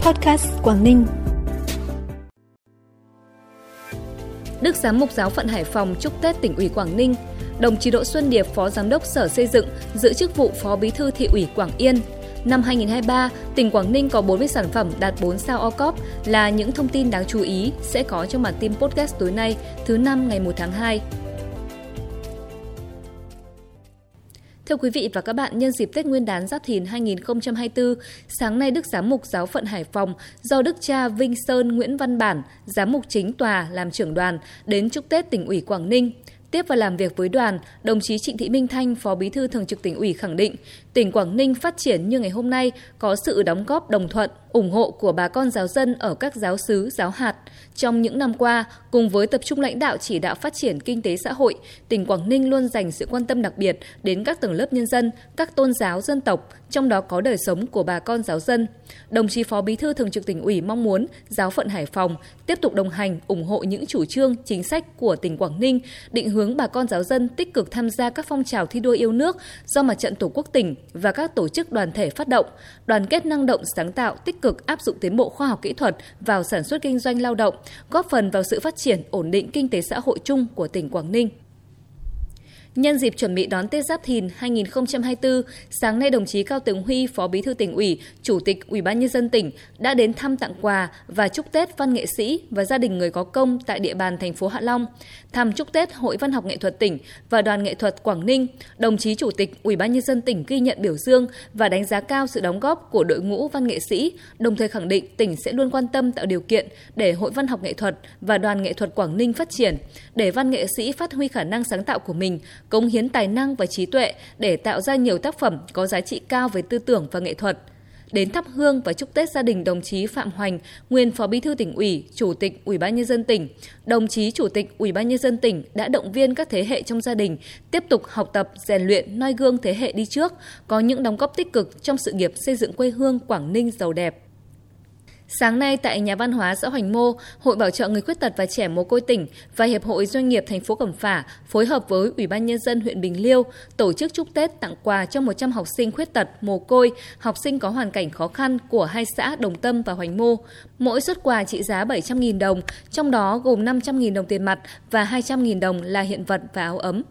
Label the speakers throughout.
Speaker 1: Podcast Quảng Ninh.
Speaker 2: Đức Giám mục Giáo phận Hải Phòng chúc Tết tỉnh ủy Quảng Ninh. Đồng chí Đỗ Xuân Điệp, Phó Giám đốc Sở Xây dựng, giữ chức vụ Phó Bí thư thị ủy Quảng Yên. Năm 2023, tỉnh Quảng Ninh có 40 sản phẩm đạt 4 sao OCOP là những thông tin đáng chú ý sẽ có trong bản tin podcast tối nay, thứ năm ngày 1 tháng 2. Thưa quý vị và các bạn, nhân dịp Tết Nguyên đán Giáp Thìn 2024, sáng nay Đức Giám mục Giáo phận Hải Phòng do Đức cha Vinh Sơn Nguyễn Văn Bản, Giám mục chính tòa làm trưởng đoàn đến chúc Tết tỉnh ủy Quảng Ninh. Tiếp và làm việc với đoàn, đồng chí Trịnh Thị Minh Thanh, Phó Bí thư Thường trực tỉnh ủy khẳng định, tỉnh Quảng Ninh phát triển như ngày hôm nay có sự đóng góp đồng thuận, ủng hộ của bà con giáo dân ở các giáo sứ giáo hạt. Trong những năm qua, cùng với tập trung lãnh đạo chỉ đạo phát triển kinh tế xã hội, tỉnh Quảng Ninh luôn dành sự quan tâm đặc biệt đến các tầng lớp nhân dân, các tôn giáo dân tộc, trong đó có đời sống của bà con giáo dân. Đồng chí Phó Bí thư Thường trực tỉnh ủy mong muốn giáo phận Hải Phòng tiếp tục đồng hành, ủng hộ những chủ trương, chính sách của tỉnh Quảng Ninh, định hướng bà con giáo dân tích cực tham gia các phong trào thi đua yêu nước do Mặt trận Tổ quốc tỉnh và các tổ chức đoàn thể phát động, đoàn kết năng động sáng tạo, tích cực áp dụng tiến bộ khoa học kỹ thuật vào sản xuất kinh doanh lao động, góp phần vào sự phát triển ổn định kinh tế xã hội chung của tỉnh Quảng Ninh. Nhân dịp chuẩn bị đón Tết Giáp Thìn 2024, sáng nay đồng chí Cao Tường Huy, Phó Bí thư tỉnh ủy, Chủ tịch Ủy ban nhân dân tỉnh đã đến thăm tặng quà và chúc Tết văn nghệ sĩ và gia đình người có công tại địa bàn thành phố Hạ Long, thăm chúc Tết Hội Văn học nghệ thuật tỉnh và Đoàn nghệ thuật Quảng Ninh. Đồng chí Chủ tịch Ủy ban nhân dân tỉnh ghi nhận biểu dương và đánh giá cao sự đóng góp của đội ngũ văn nghệ sĩ, đồng thời khẳng định tỉnh sẽ luôn quan tâm tạo điều kiện để Hội Văn học nghệ thuật và Đoàn nghệ thuật Quảng Ninh phát triển, để văn nghệ sĩ phát huy khả năng sáng tạo của mình cống hiến tài năng và trí tuệ để tạo ra nhiều tác phẩm có giá trị cao về tư tưởng và nghệ thuật. Đến thắp hương và chúc Tết gia đình đồng chí Phạm Hoành, nguyên Phó Bí thư tỉnh ủy, Chủ tịch Ủy ban nhân dân tỉnh. Đồng chí Chủ tịch Ủy ban nhân dân tỉnh đã động viên các thế hệ trong gia đình tiếp tục học tập, rèn luyện, noi gương thế hệ đi trước, có những đóng góp tích cực trong sự nghiệp xây dựng quê hương Quảng Ninh giàu đẹp. Sáng nay tại nhà văn hóa xã Hoành Mô, Hội Bảo trợ người khuyết tật và trẻ mồ côi tỉnh và Hiệp hội Doanh nghiệp thành phố Cẩm Phả phối hợp với Ủy ban nhân dân huyện Bình Liêu tổ chức chúc Tết tặng quà cho 100 học sinh khuyết tật, mồ côi, học sinh có hoàn cảnh khó khăn của hai xã Đồng Tâm và Hoành Mô. Mỗi suất quà trị giá 700.000 đồng, trong đó gồm 500.000 đồng tiền mặt và 200.000 đồng là hiện vật và áo ấm.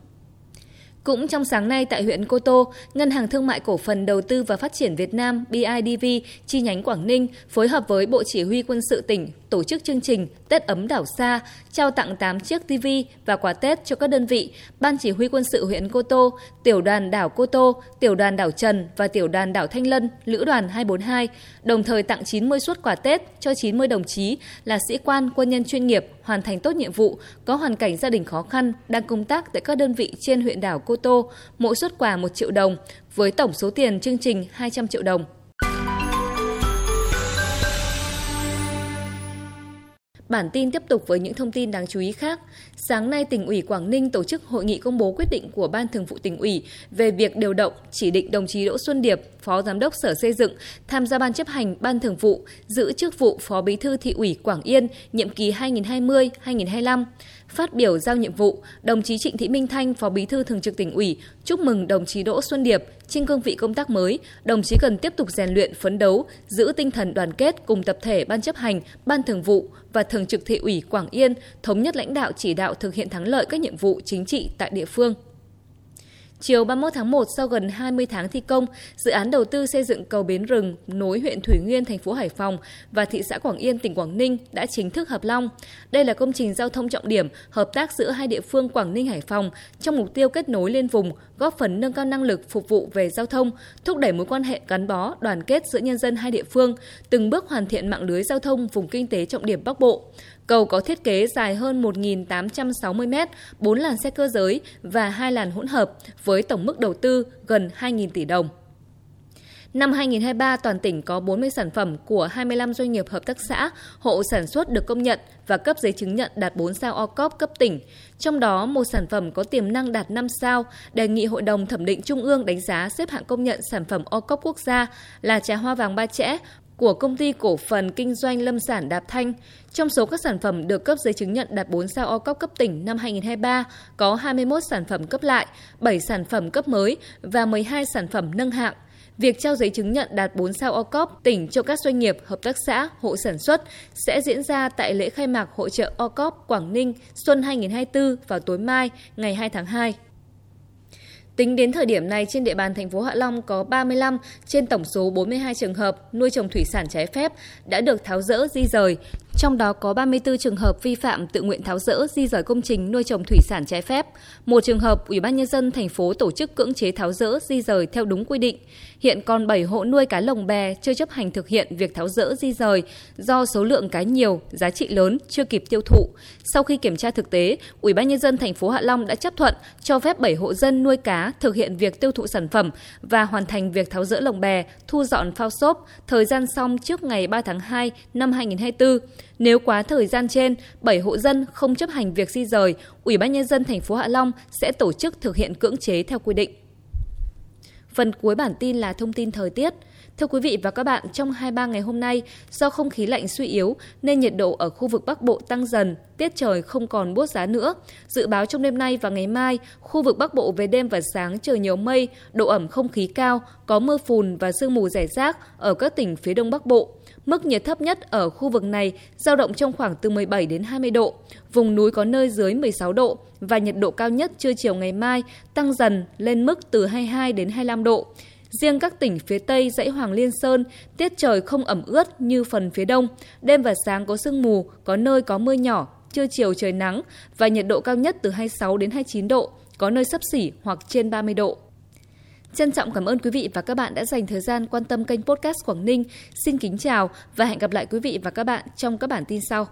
Speaker 2: Cũng trong sáng nay tại huyện Cô Tô, Ngân hàng Thương mại Cổ phần Đầu tư và Phát triển Việt Nam BIDV chi nhánh Quảng Ninh phối hợp với Bộ Chỉ huy Quân sự tỉnh tổ chức chương trình Tết ấm đảo xa, trao tặng 8 chiếc TV và quà Tết cho các đơn vị, Ban Chỉ huy Quân sự huyện Cô Tô, Tiểu đoàn đảo Cô Tô, Tiểu đoàn đảo Trần và Tiểu đoàn đảo Thanh Lân, Lữ đoàn 242, đồng thời tặng 90 suất quà Tết cho 90 đồng chí là sĩ quan quân nhân chuyên nghiệp hoàn thành tốt nhiệm vụ, có hoàn cảnh gia đình khó khăn, đang công tác tại các đơn vị trên huyện đảo Cô Tô, mỗi xuất quà 1 triệu đồng, với tổng số tiền chương trình 200 triệu đồng. Bản tin tiếp tục với những thông tin đáng chú ý khác. Sáng nay, tỉnh ủy Quảng Ninh tổ chức hội nghị công bố quyết định của Ban Thường vụ tỉnh ủy về việc điều động chỉ định đồng chí Đỗ Xuân Điệp, Phó Giám đốc Sở Xây dựng, tham gia Ban chấp hành Ban Thường vụ, giữ chức vụ Phó Bí thư thị ủy Quảng Yên, nhiệm kỳ 2020-2025. Phát biểu giao nhiệm vụ, đồng chí Trịnh Thị Minh Thanh, Phó Bí thư Thường trực tỉnh ủy, chúc mừng đồng chí Đỗ Xuân Điệp trên cương vị công tác mới, đồng chí cần tiếp tục rèn luyện phấn đấu, giữ tinh thần đoàn kết cùng tập thể ban chấp hành, ban thường vụ và thường trực thị ủy Quảng Yên thống nhất lãnh đạo chỉ đạo thực hiện thắng lợi các nhiệm vụ chính trị tại địa phương. Chiều 31 tháng 1, sau gần 20 tháng thi công, dự án đầu tư xây dựng cầu bến rừng nối huyện Thủy Nguyên, thành phố Hải Phòng và thị xã Quảng Yên, tỉnh Quảng Ninh đã chính thức hợp long. Đây là công trình giao thông trọng điểm, hợp tác giữa hai địa phương Quảng Ninh Hải Phòng trong mục tiêu kết nối liên vùng, góp phần nâng cao năng lực phục vụ về giao thông, thúc đẩy mối quan hệ gắn bó, đoàn kết giữa nhân dân hai địa phương, từng bước hoàn thiện mạng lưới giao thông vùng kinh tế trọng điểm Bắc Bộ. Cầu có thiết kế dài hơn 1.860 m, 4 làn xe cơ giới và 2 làn hỗn hợp với tổng mức đầu tư gần 2.000 tỷ đồng. Năm 2023, toàn tỉnh có 40 sản phẩm của 25 doanh nghiệp hợp tác xã, hộ sản xuất được công nhận và cấp giấy chứng nhận đạt 4 sao OCOP cấp tỉnh. Trong đó, một sản phẩm có tiềm năng đạt 5 sao, đề nghị Hội đồng Thẩm định Trung ương đánh giá xếp hạng công nhận sản phẩm OCOP quốc gia là trà hoa vàng ba chẽ của công ty cổ phần kinh doanh lâm sản Đạp Thanh. Trong số các sản phẩm được cấp giấy chứng nhận đạt 4 sao OCOP cấp tỉnh năm 2023, có 21 sản phẩm cấp lại, 7 sản phẩm cấp mới và 12 sản phẩm nâng hạng. Việc trao giấy chứng nhận đạt 4 sao OCOP tỉnh cho các doanh nghiệp, hợp tác xã, hộ sản xuất sẽ diễn ra tại lễ khai mạc hội trợ OCOP Quảng Ninh Xuân 2024 vào tối mai, ngày 2 tháng 2. Tính đến thời điểm này trên địa bàn thành phố Hạ Long có 35 trên tổng số 42 trường hợp nuôi trồng thủy sản trái phép đã được tháo rỡ di rời, trong đó có 34 trường hợp vi phạm tự nguyện tháo rỡ di rời công trình nuôi trồng thủy sản trái phép. Một trường hợp Ủy ban nhân dân thành phố tổ chức cưỡng chế tháo rỡ di rời theo đúng quy định. Hiện còn 7 hộ nuôi cá lồng bè chưa chấp hành thực hiện việc tháo rỡ di rời do số lượng cá nhiều, giá trị lớn chưa kịp tiêu thụ. Sau khi kiểm tra thực tế, Ủy ban nhân dân thành phố Hạ Long đã chấp thuận cho phép 7 hộ dân nuôi cá thực hiện việc tiêu thụ sản phẩm và hoàn thành việc tháo rỡ lồng bè, thu dọn phao xốp thời gian xong trước ngày 3 tháng 2 năm 2024. Nếu quá thời gian trên, 7 hộ dân không chấp hành việc di rời, Ủy ban nhân dân thành phố Hạ Long sẽ tổ chức thực hiện cưỡng chế theo quy định. Phần cuối bản tin là thông tin thời tiết. Thưa quý vị và các bạn, trong 23 ngày hôm nay, do không khí lạnh suy yếu nên nhiệt độ ở khu vực Bắc Bộ tăng dần, tiết trời không còn buốt giá nữa. Dự báo trong đêm nay và ngày mai, khu vực Bắc Bộ về đêm và sáng trời nhiều mây, độ ẩm không khí cao, có mưa phùn và sương mù rải rác ở các tỉnh phía Đông Bắc Bộ. Mức nhiệt thấp nhất ở khu vực này giao động trong khoảng từ 17 đến 20 độ, vùng núi có nơi dưới 16 độ và nhiệt độ cao nhất trưa chiều ngày mai tăng dần lên mức từ 22 đến 25 độ. Riêng các tỉnh phía Tây dãy Hoàng Liên Sơn, tiết trời không ẩm ướt như phần phía Đông. Đêm và sáng có sương mù, có nơi có mưa nhỏ, trưa chiều trời nắng và nhiệt độ cao nhất từ 26 đến 29 độ, có nơi sấp xỉ hoặc trên 30 độ. Trân trọng cảm ơn quý vị và các bạn đã dành thời gian quan tâm kênh podcast Quảng Ninh. Xin kính chào và hẹn gặp lại quý vị và các bạn trong các bản tin sau.